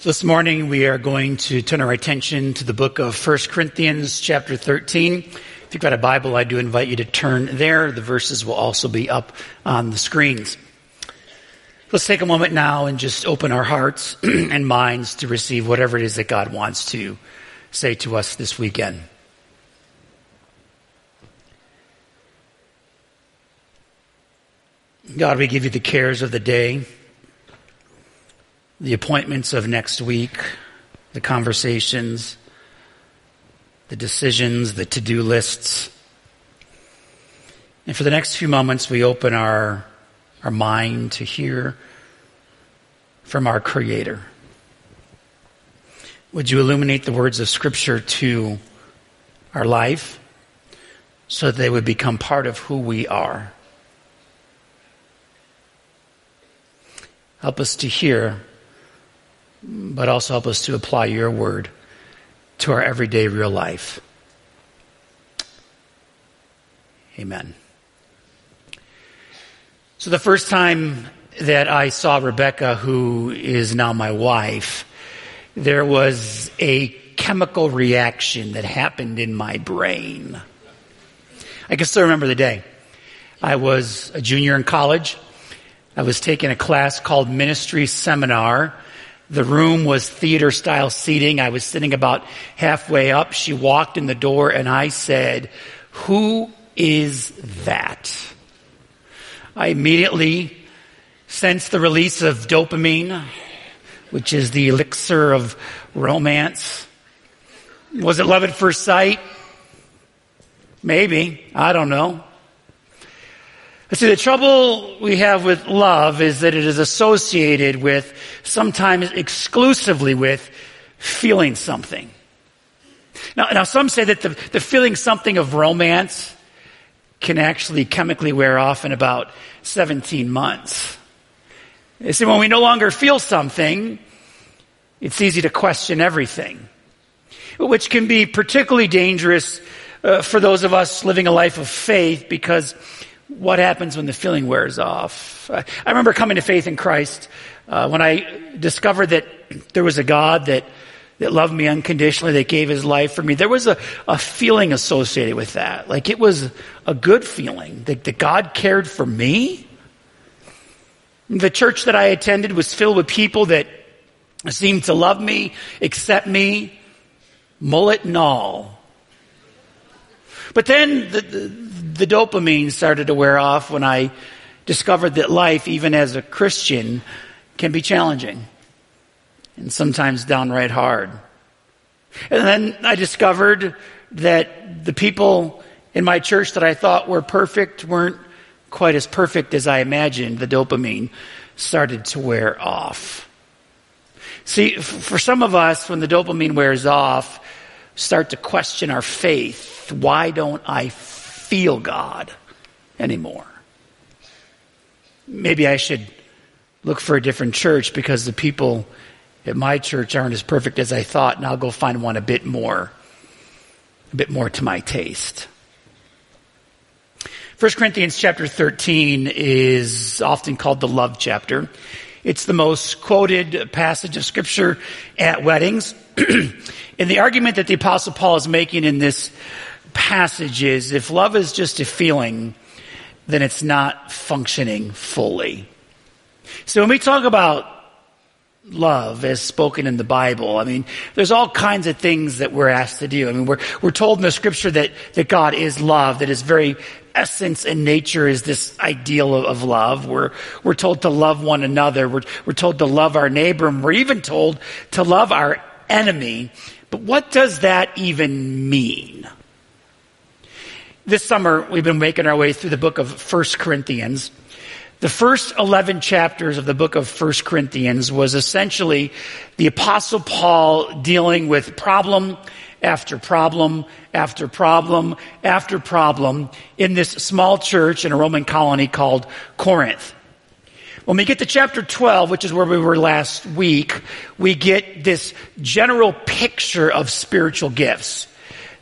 So this morning we are going to turn our attention to the book of 1 Corinthians chapter 13. If you've got a Bible, I do invite you to turn there. The verses will also be up on the screens. Let's take a moment now and just open our hearts and minds to receive whatever it is that God wants to say to us this weekend. God, we give you the cares of the day the appointments of next week, the conversations, the decisions, the to do lists. And for the next few moments, we open our, our mind to hear from our Creator. Would you illuminate the words of Scripture to our life so that they would become part of who we are? Help us to hear but also help us to apply your word to our everyday real life. Amen. So, the first time that I saw Rebecca, who is now my wife, there was a chemical reaction that happened in my brain. I can still remember the day. I was a junior in college. I was taking a class called Ministry Seminar the room was theater style seating. I was sitting about halfway up. She walked in the door and I said, who is that? I immediately sensed the release of dopamine, which is the elixir of romance. Was it love at first sight? Maybe. I don't know. See, the trouble we have with love is that it is associated with, sometimes exclusively with, feeling something. Now, now some say that the, the feeling something of romance can actually chemically wear off in about 17 months. You see, when we no longer feel something, it's easy to question everything, which can be particularly dangerous uh, for those of us living a life of faith because what happens when the feeling wears off. I remember coming to faith in Christ uh, when I discovered that there was a God that that loved me unconditionally, that gave his life for me. There was a, a feeling associated with that. Like it was a good feeling that, that God cared for me. The church that I attended was filled with people that seemed to love me, accept me, mullet and all. But then the, the the dopamine started to wear off when I discovered that life, even as a Christian, can be challenging and sometimes downright hard. And then I discovered that the people in my church that I thought were perfect weren't quite as perfect as I imagined. The dopamine started to wear off. See, for some of us, when the dopamine wears off, start to question our faith. Why don't I feel God anymore. Maybe I should look for a different church because the people at my church aren't as perfect as I thought, and I'll go find one a bit more, a bit more to my taste. 1 Corinthians chapter 13 is often called the love chapter. It's the most quoted passage of scripture at weddings. and the argument that the apostle Paul is making in this passages, if love is just a feeling, then it's not functioning fully. So when we talk about love as spoken in the Bible, I mean, there's all kinds of things that we're asked to do. I mean, we're, we're told in the scripture that, that God is love, that his very essence and nature is this ideal of, of love. We're, we're told to love one another. We're, we're told to love our neighbor. And we're even told to love our enemy. But what does that even mean? This summer, we've been making our way through the book of First Corinthians. The first 11 chapters of the book of First Corinthians was essentially the apostle Paul dealing with problem after problem after problem after problem in this small church in a Roman colony called Corinth. When we get to chapter 12, which is where we were last week, we get this general picture of spiritual gifts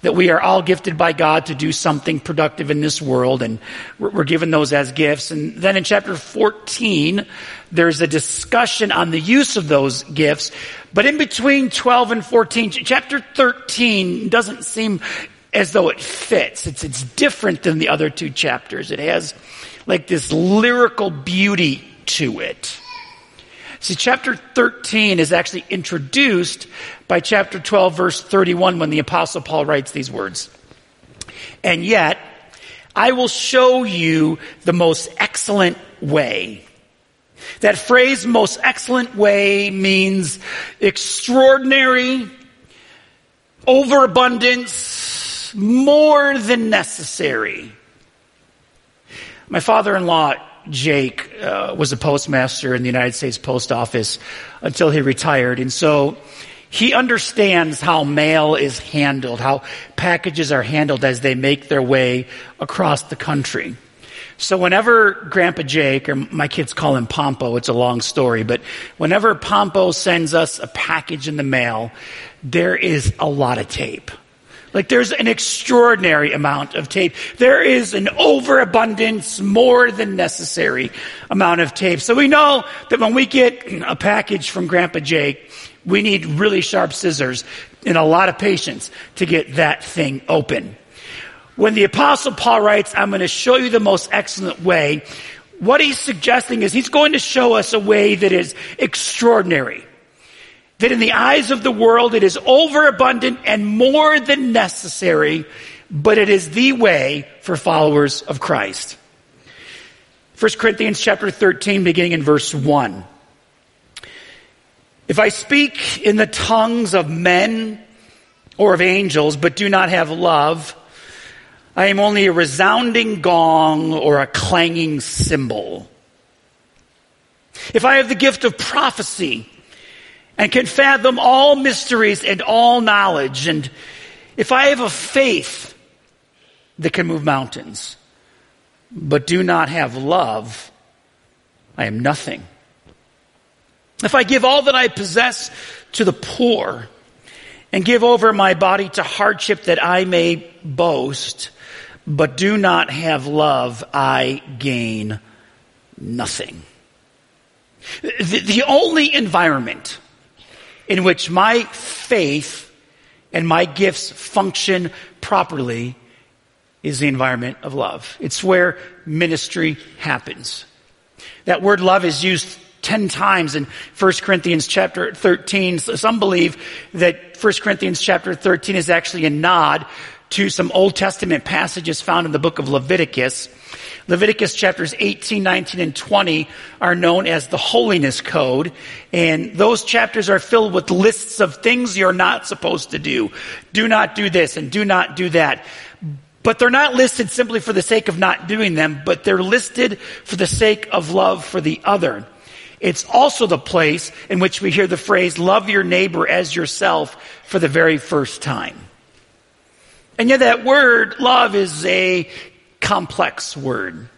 that we are all gifted by God to do something productive in this world, and we're given those as gifts. And then in chapter 14, there's a discussion on the use of those gifts. But in between 12 and 14, chapter 13 doesn't seem as though it fits. It's, it's different than the other two chapters. It has like this lyrical beauty to it. See, chapter 13 is actually introduced by chapter 12, verse 31, when the Apostle Paul writes these words. And yet, I will show you the most excellent way. That phrase, most excellent way, means extraordinary, overabundance, more than necessary. My father in law Jake uh, was a postmaster in the United States Post Office until he retired. And so he understands how mail is handled, how packages are handled as they make their way across the country. So whenever Grandpa Jake, or my kids call him Pompo, it's a long story, but whenever Pompo sends us a package in the mail, there is a lot of tape. Like there's an extraordinary amount of tape. There is an overabundance, more than necessary amount of tape. So we know that when we get a package from Grandpa Jake, we need really sharp scissors and a lot of patience to get that thing open. When the apostle Paul writes, I'm going to show you the most excellent way, what he's suggesting is he's going to show us a way that is extraordinary that in the eyes of the world it is overabundant and more than necessary, but it is the way for followers of Christ. 1 Corinthians chapter 13 beginning in verse 1. If I speak in the tongues of men or of angels, but do not have love, I am only a resounding gong or a clanging cymbal. If I have the gift of prophecy, and can fathom all mysteries and all knowledge. And if I have a faith that can move mountains, but do not have love, I am nothing. If I give all that I possess to the poor and give over my body to hardship that I may boast, but do not have love, I gain nothing. The, the only environment in which my faith and my gifts function properly is the environment of love. It's where ministry happens. That word love is used 10 times in 1 Corinthians chapter 13. Some believe that 1 Corinthians chapter 13 is actually a nod to some Old Testament passages found in the book of Leviticus Leviticus chapters 18, 19, and 20 are known as the holiness code. And those chapters are filled with lists of things you're not supposed to do. Do not do this and do not do that. But they're not listed simply for the sake of not doing them, but they're listed for the sake of love for the other. It's also the place in which we hear the phrase, love your neighbor as yourself for the very first time. And yet that word, love, is a complex word.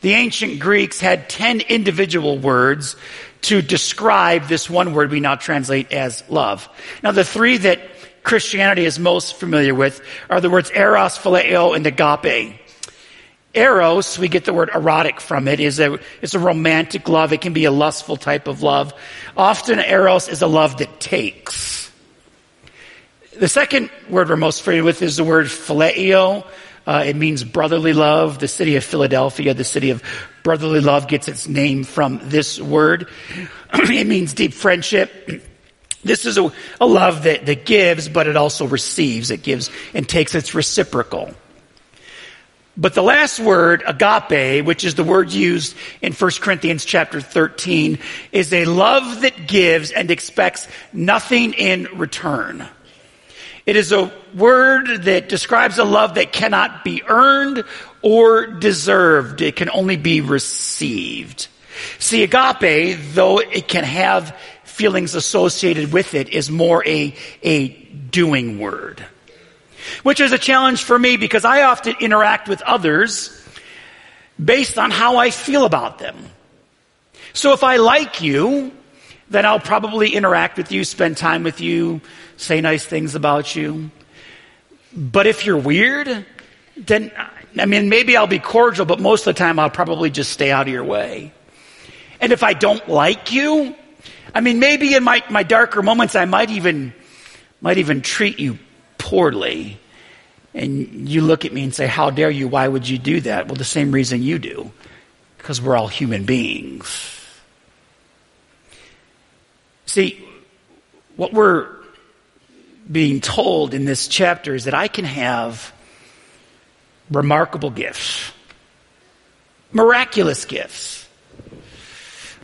The ancient Greeks had 10 individual words to describe this one word we now translate as love. Now, the three that Christianity is most familiar with are the words eros, phileo, and agape. Eros, we get the word erotic from it, is a, it's a romantic love. It can be a lustful type of love. Often eros is a love that takes. The second word we're most familiar with is the word phileo, uh, it means brotherly love. The city of Philadelphia, the city of brotherly love, gets its name from this word. it means deep friendship. This is a, a love that, that gives, but it also receives. It gives and takes. It's reciprocal. But the last word, agape, which is the word used in 1 Corinthians chapter 13, is a love that gives and expects nothing in return. It is a word that describes a love that cannot be earned or deserved. It can only be received. See, agape, though it can have feelings associated with it, is more a, a doing word. Which is a challenge for me because I often interact with others based on how I feel about them. So if I like you, then I'll probably interact with you, spend time with you, say nice things about you. But if you're weird, then, I mean, maybe I'll be cordial, but most of the time I'll probably just stay out of your way. And if I don't like you, I mean, maybe in my, my darker moments, I might even, might even treat you poorly. And you look at me and say, How dare you? Why would you do that? Well, the same reason you do. Because we're all human beings. See, what we're being told in this chapter is that I can have remarkable gifts, miraculous gifts,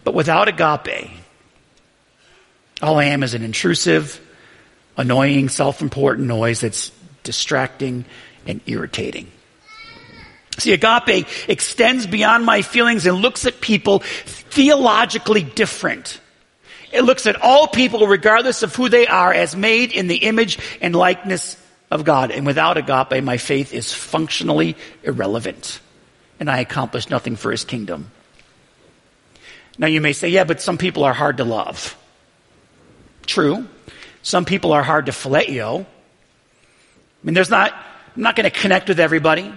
but without agape, all I am is an intrusive, annoying, self important noise that's distracting and irritating. See, agape extends beyond my feelings and looks at people theologically different. It looks at all people, regardless of who they are, as made in the image and likeness of God. And without agape, my faith is functionally irrelevant. And I accomplish nothing for his kingdom. Now you may say, yeah, but some people are hard to love. True. Some people are hard to phileo. I mean, there's not, I'm not going to connect with everybody.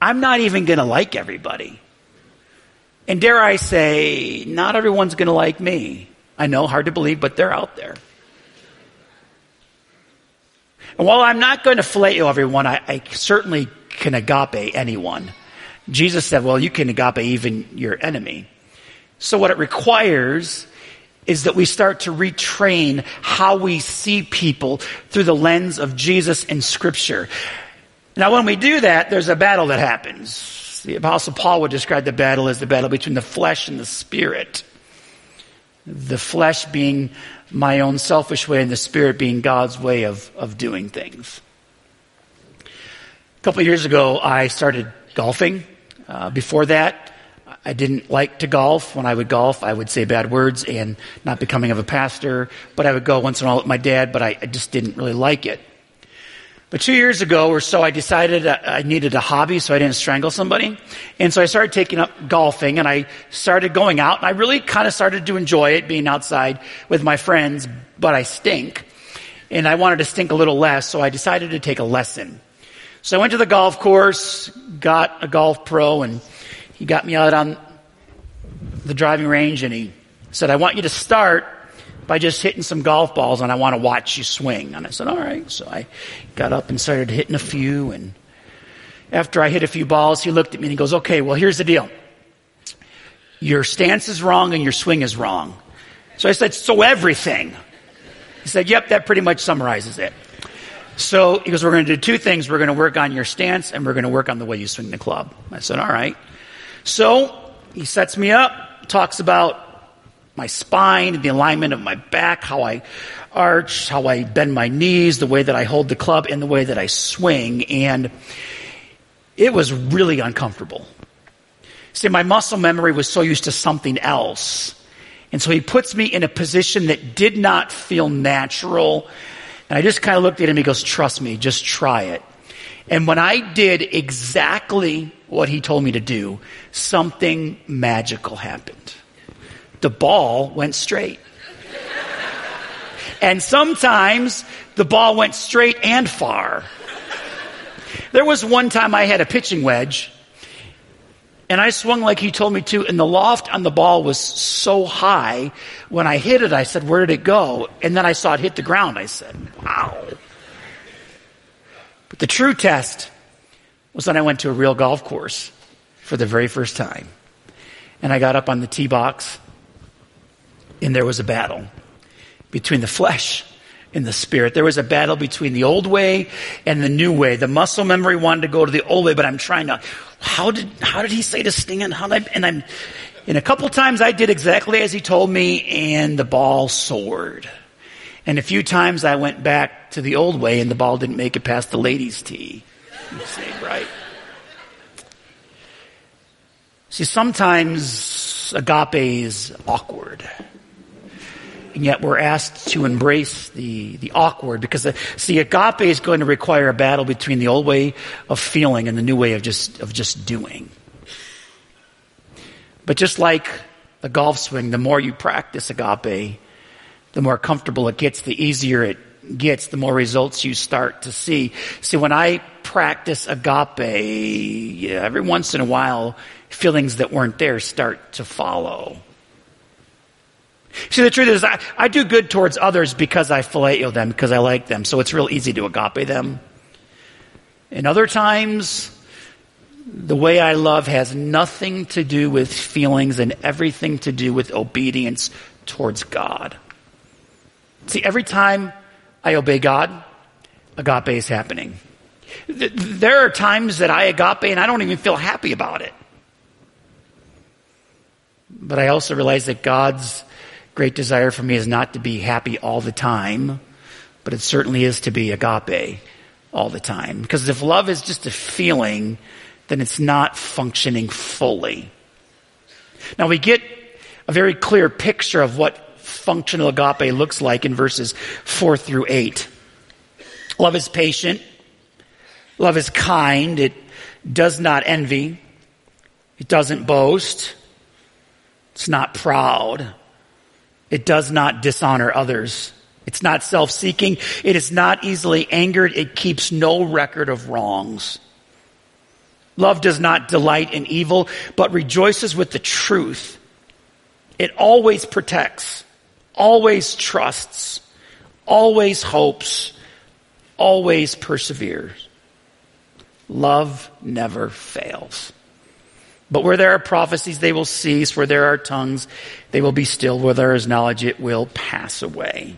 I'm not even going to like everybody. And dare I say, not everyone's going to like me. I know, hard to believe, but they're out there. And while I'm not going to phileo everyone, I, I certainly can agape anyone. Jesus said, well, you can agape even your enemy. So what it requires is that we start to retrain how we see people through the lens of Jesus and scripture. Now when we do that, there's a battle that happens. The apostle Paul would describe the battle as the battle between the flesh and the spirit. The flesh being my own selfish way and the spirit being God's way of, of doing things. A couple years ago, I started golfing. Uh, before that, I didn't like to golf. When I would golf, I would say bad words and not becoming of a pastor, but I would go once in a while with my dad, but I, I just didn't really like it. But two years ago or so, I decided I needed a hobby so I didn't strangle somebody. And so I started taking up golfing and I started going out and I really kind of started to enjoy it being outside with my friends, but I stink. And I wanted to stink a little less, so I decided to take a lesson. So I went to the golf course, got a golf pro and he got me out on the driving range and he said, I want you to start by just hitting some golf balls and I want to watch you swing. And I said, all right. So I got up and started hitting a few. And after I hit a few balls, he looked at me and he goes, okay, well, here's the deal. Your stance is wrong and your swing is wrong. So I said, so everything. He said, yep, that pretty much summarizes it. So he goes, we're going to do two things. We're going to work on your stance and we're going to work on the way you swing the club. I said, all right. So he sets me up, talks about my spine, the alignment of my back, how I arch, how I bend my knees, the way that I hold the club, and the way that I swing. And it was really uncomfortable. See, my muscle memory was so used to something else. And so he puts me in a position that did not feel natural. And I just kind of looked at him. He goes, Trust me, just try it. And when I did exactly what he told me to do, something magical happened. The ball went straight. and sometimes the ball went straight and far. There was one time I had a pitching wedge and I swung like he told me to, and the loft on the ball was so high. When I hit it, I said, Where did it go? And then I saw it hit the ground. I said, Wow. But the true test was when I went to a real golf course for the very first time. And I got up on the tee box, and there was a battle between the flesh and the spirit. There was a battle between the old way and the new way. The muscle memory wanted to go to the old way, but I'm trying to, how did, how did he say to sting it? How did I, and I'm, and a couple times I did exactly as he told me, and the ball soared. And a few times I went back to the old way and the ball didn't make it past the ladies' tee. You say, right? See, sometimes agape is awkward. And yet we're asked to embrace the, the awkward because the, see, agape is going to require a battle between the old way of feeling and the new way of just, of just doing. But just like the golf swing, the more you practice agape, the more comfortable it gets, the easier it gets, the more results you start to see. See, when I practice agape, yeah, every once in a while, feelings that weren't there start to follow. See, the truth is, I, I do good towards others because I phileo them, because I like them. So it's real easy to agape them. And other times, the way I love has nothing to do with feelings and everything to do with obedience towards God. See, every time I obey God, agape is happening. There are times that I agape and I don't even feel happy about it. But I also realize that God's great desire for me is not to be happy all the time, but it certainly is to be agape all the time. Because if love is just a feeling, then it's not functioning fully. Now we get a very clear picture of what functional agape looks like in verses 4 through 8. Love is patient. Love is kind. It does not envy. It doesn't boast. It's not proud. It does not dishonor others. It's not self-seeking. It is not easily angered. It keeps no record of wrongs. Love does not delight in evil, but rejoices with the truth. It always protects, always trusts, always hopes, always perseveres. Love never fails. But where there are prophecies, they will cease. Where there are tongues, they will be still. Where there is knowledge, it will pass away.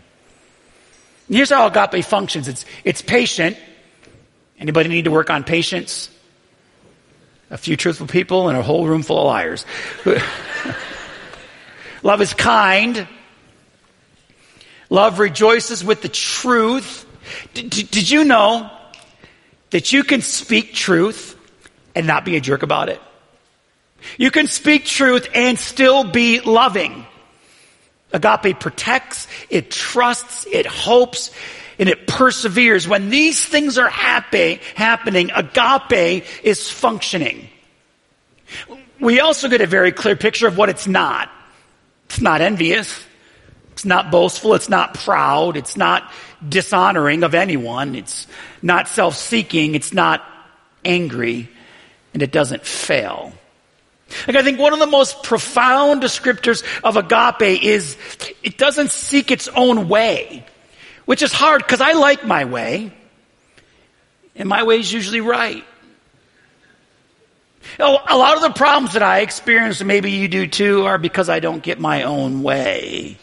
here's how agape functions. It's, it's patient. Anybody need to work on patience? A few truthful people and a whole room full of liars. Love is kind. Love rejoices with the truth. Did, did you know that you can speak truth and not be a jerk about it? You can speak truth and still be loving. Agape protects, it trusts, it hopes, and it perseveres. When these things are happy, happening, agape is functioning. We also get a very clear picture of what it's not. It's not envious. It's not boastful. It's not proud. It's not dishonoring of anyone. It's not self-seeking. It's not angry. And it doesn't fail. Like I think one of the most profound descriptors of agape is it doesn't seek its own way, which is hard because I like my way, and my way is usually right. Oh, a lot of the problems that I experience, and maybe you do too, are because I don't get my own way.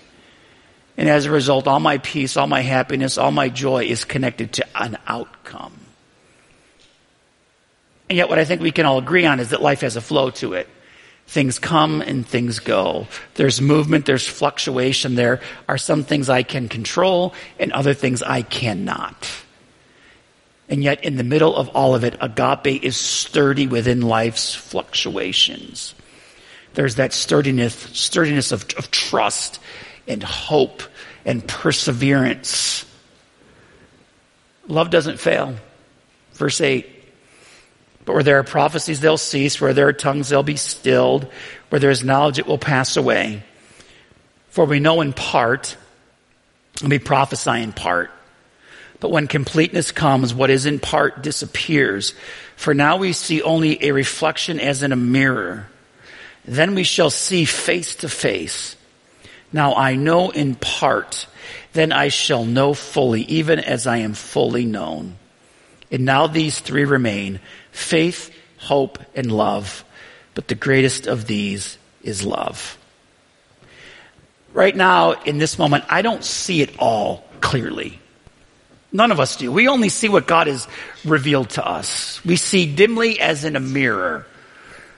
And as a result, all my peace, all my happiness, all my joy is connected to an outcome. And yet, what I think we can all agree on is that life has a flow to it. Things come and things go. There's movement, there's fluctuation. There are some things I can control and other things I cannot. And yet, in the middle of all of it, agape is sturdy within life's fluctuations. There's that sturdiness, sturdiness of, of trust and hope and perseverance. Love doesn't fail. Verse 8 but where there are prophecies, they'll cease. Where there are tongues, they'll be stilled. Where there is knowledge, it will pass away. For we know in part, and we prophesy in part. But when completeness comes, what is in part disappears. For now we see only a reflection as in a mirror. Then we shall see face to face. Now I know in part, then I shall know fully, even as I am fully known. And now these three remain faith, hope, and love. But the greatest of these is love. Right now, in this moment, I don't see it all clearly. None of us do. We only see what God has revealed to us. We see dimly as in a mirror.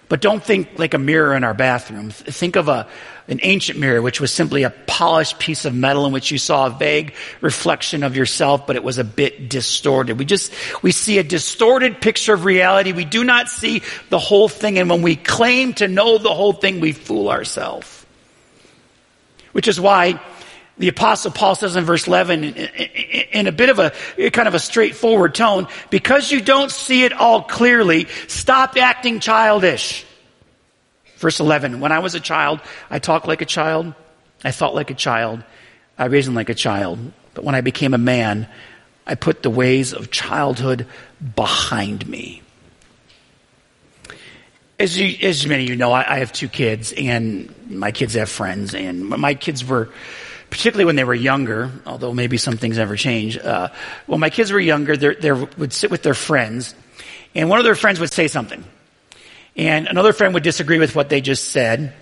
But don't think like a mirror in our bathroom. Think of a, an ancient mirror, which was simply a polished piece of metal in which you saw a vague reflection of yourself, but it was a bit distorted. We just, we see a distorted picture of reality. We do not see the whole thing. And when we claim to know the whole thing, we fool ourselves. Which is why the apostle Paul says in verse 11, in a bit of a kind of a straightforward tone, because you don't see it all clearly, stop acting childish. Verse 11, when I was a child, I talked like a child, I thought like a child, I reasoned like a child. but when I became a man, I put the ways of childhood behind me. As, you, as many of you know, I, I have two kids, and my kids have friends, and my kids were, particularly when they were younger, although maybe some things never change. Uh, when my kids were younger, they would sit with their friends, and one of their friends would say something, and another friend would disagree with what they just said,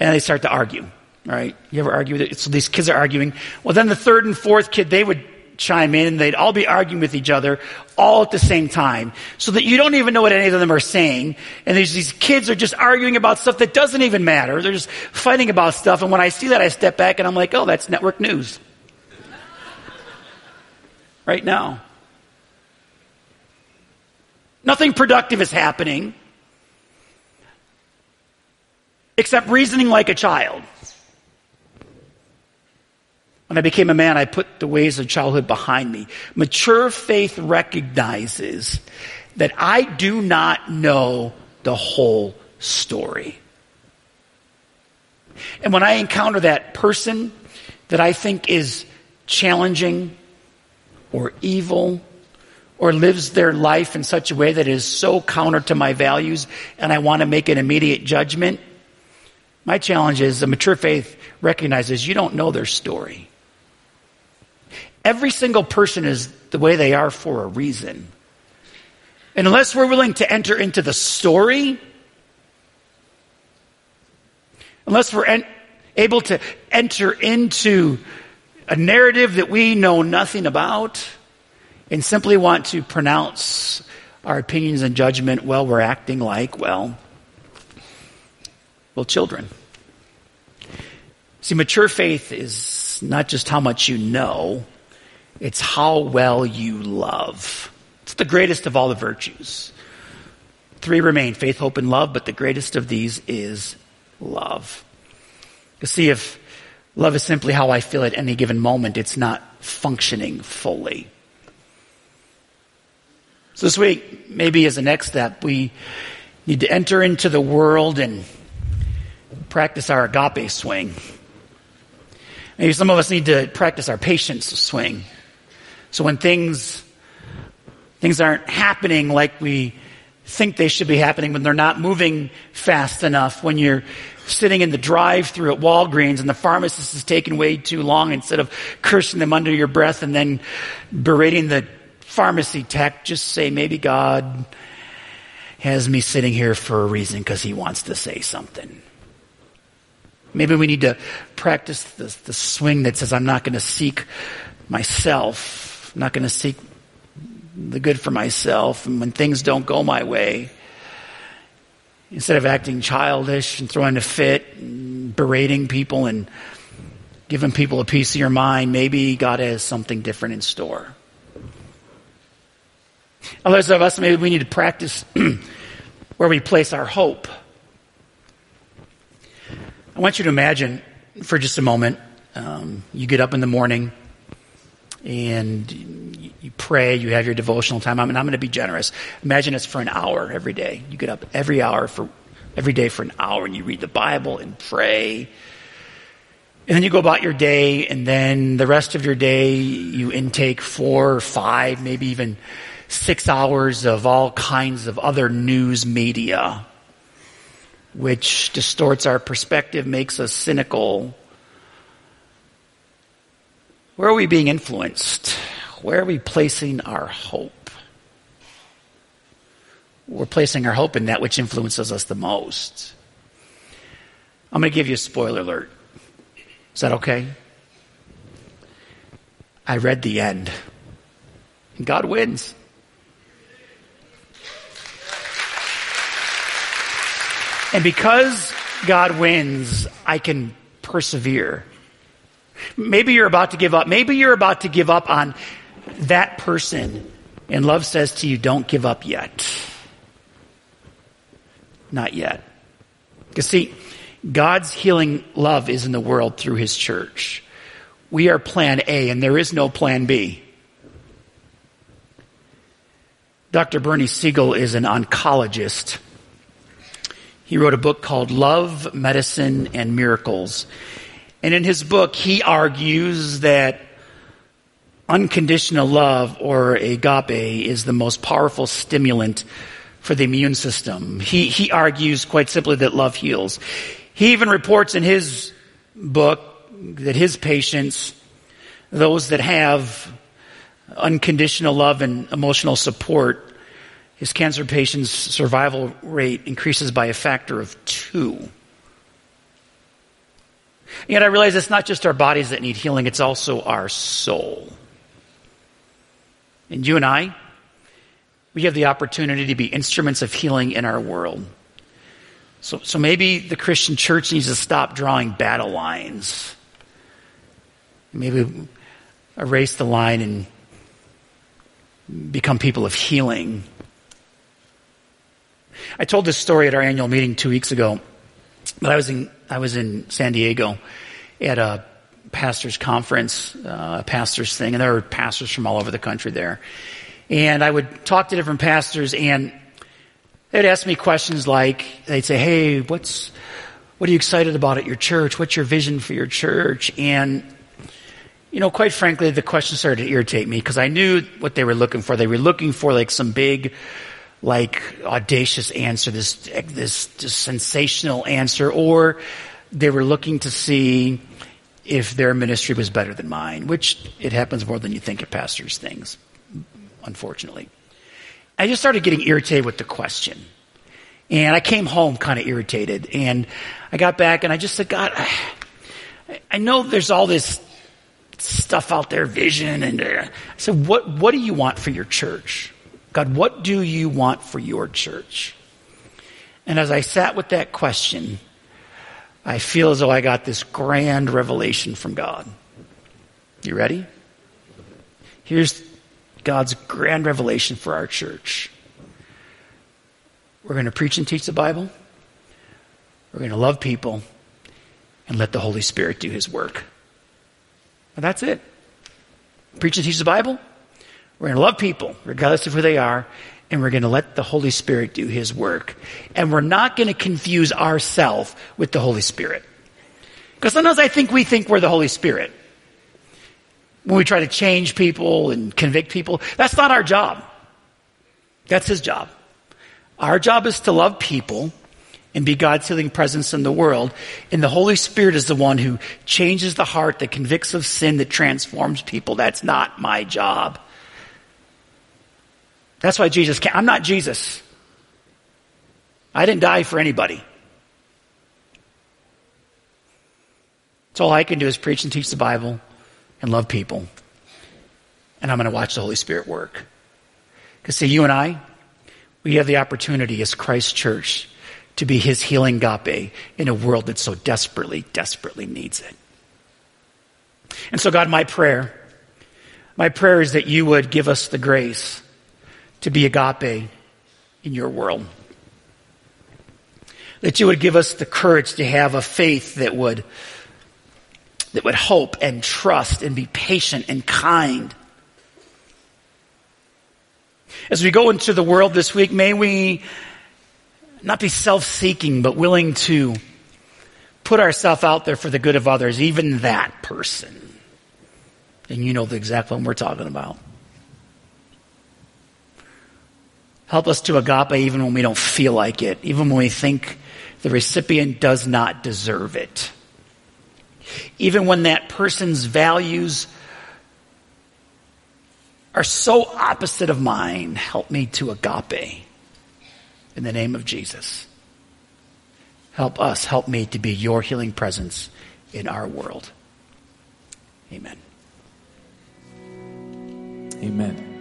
and they start to argue. Right? You ever argue with it? So these kids are arguing. Well, then the third and fourth kid, they would chime in and they'd all be arguing with each other all at the same time so that you don't even know what any of them are saying. And these, these kids are just arguing about stuff that doesn't even matter. They're just fighting about stuff. And when I see that, I step back and I'm like, oh, that's network news. right now. Nothing productive is happening except reasoning like a child. When I became a man, I put the ways of childhood behind me. Mature faith recognizes that I do not know the whole story. And when I encounter that person that I think is challenging or evil or lives their life in such a way that is so counter to my values and I want to make an immediate judgment, my challenge is a mature faith recognizes you don't know their story. Every single person is the way they are for a reason. And unless we're willing to enter into the story, unless we're en- able to enter into a narrative that we know nothing about and simply want to pronounce our opinions and judgment, well, we're acting like, well, well, children. See, mature faith is not just how much you know, it's how well you love. It's the greatest of all the virtues. Three remain faith, hope, and love, but the greatest of these is love. You see, if love is simply how I feel at any given moment, it's not functioning fully. So this week, maybe as a next step, we need to enter into the world and practice our agape swing. Maybe some of us need to practice our patience swing. So when things, things aren't happening like we think they should be happening, when they're not moving fast enough, when you're sitting in the drive through at Walgreens and the pharmacist is taking way too long instead of cursing them under your breath and then berating the pharmacy tech, just say, maybe God has me sitting here for a reason because he wants to say something. Maybe we need to practice the, the swing that says, I'm not going to seek myself I'm not going to seek the good for myself. And when things don't go my way, instead of acting childish and throwing a fit, and berating people and giving people a piece of your mind, maybe God has something different in store. Others of us, maybe we need to practice where we place our hope. I want you to imagine for just a moment, um, you get up in the morning, and you pray, you have your devotional time. I mean, I'm going to be generous. Imagine it's for an hour every day. You get up every hour for every day for an hour and you read the Bible and pray. And then you go about your day, and then the rest of your day you intake four or five, maybe even six hours of all kinds of other news media, which distorts our perspective, makes us cynical, where are we being influenced? Where are we placing our hope? We're placing our hope in that which influences us the most. I'm going to give you a spoiler alert. Is that okay? I read the end. And God wins. And because God wins, I can persevere. Maybe you're about to give up. Maybe you're about to give up on that person. And love says to you, don't give up yet. Not yet. Because see, God's healing love is in the world through his church. We are plan A and there is no plan B. Dr. Bernie Siegel is an oncologist. He wrote a book called Love, Medicine, and Miracles. And in his book, he argues that unconditional love or agape is the most powerful stimulant for the immune system. He, he argues quite simply that love heals. He even reports in his book that his patients, those that have unconditional love and emotional support, his cancer patients' survival rate increases by a factor of two. Yet I realize it's not just our bodies that need healing, it's also our soul. And you and I, we have the opportunity to be instruments of healing in our world. So, so maybe the Christian church needs to stop drawing battle lines. Maybe erase the line and become people of healing. I told this story at our annual meeting two weeks ago, but I was in, I was in San Diego at a pastor's conference, uh, a pastor's thing, and there were pastors from all over the country there. And I would talk to different pastors and they'd ask me questions like, they'd say, Hey, what's, what are you excited about at your church? What's your vision for your church? And, you know, quite frankly, the question started to irritate me because I knew what they were looking for. They were looking for like some big, like audacious answer, this, this, this sensational answer, or they were looking to see if their ministry was better than mine, which it happens more than you think at pastors' things unfortunately. I just started getting irritated with the question. And I came home kind of irritated. And I got back and I just said, God, I, I know there's all this stuff out there, vision. And uh, I said, what, what do you want for your church? God, what do you want for your church? And as I sat with that question, I feel as though I got this grand revelation from God. You ready? Here's God's grand revelation for our church. We're going to preach and teach the Bible. We're going to love people and let the Holy Spirit do His work. And that's it. Preach and teach the Bible. We're going to love people, regardless of who they are, and we're going to let the Holy Spirit do His work. And we're not going to confuse ourselves with the Holy Spirit. Because sometimes I think we think we're the Holy Spirit when we try to change people and convict people. That's not our job. That's his job. Our job is to love people and be God's healing presence in the world. And the Holy Spirit is the one who changes the heart, that convicts of sin, that transforms people. That's not my job. That's why Jesus can't. I'm not Jesus. I didn't die for anybody. So all I can do is preach and teach the Bible and love people. And I'm going to watch the Holy Spirit work. Because see, you and I, we have the opportunity as Christ Church to be his healing agape in a world that so desperately, desperately needs it. And so God, my prayer, my prayer is that you would give us the grace to be agape in your world. That you would give us the courage to have a faith that would that would hope and trust and be patient and kind. As we go into the world this week, may we not be self-seeking, but willing to put ourselves out there for the good of others, even that person. And you know the exact one we're talking about. Help us to agape even when we don't feel like it, even when we think the recipient does not deserve it. Even when that person's values are so opposite of mine, help me to agape in the name of Jesus. Help us, help me to be your healing presence in our world. Amen. Amen.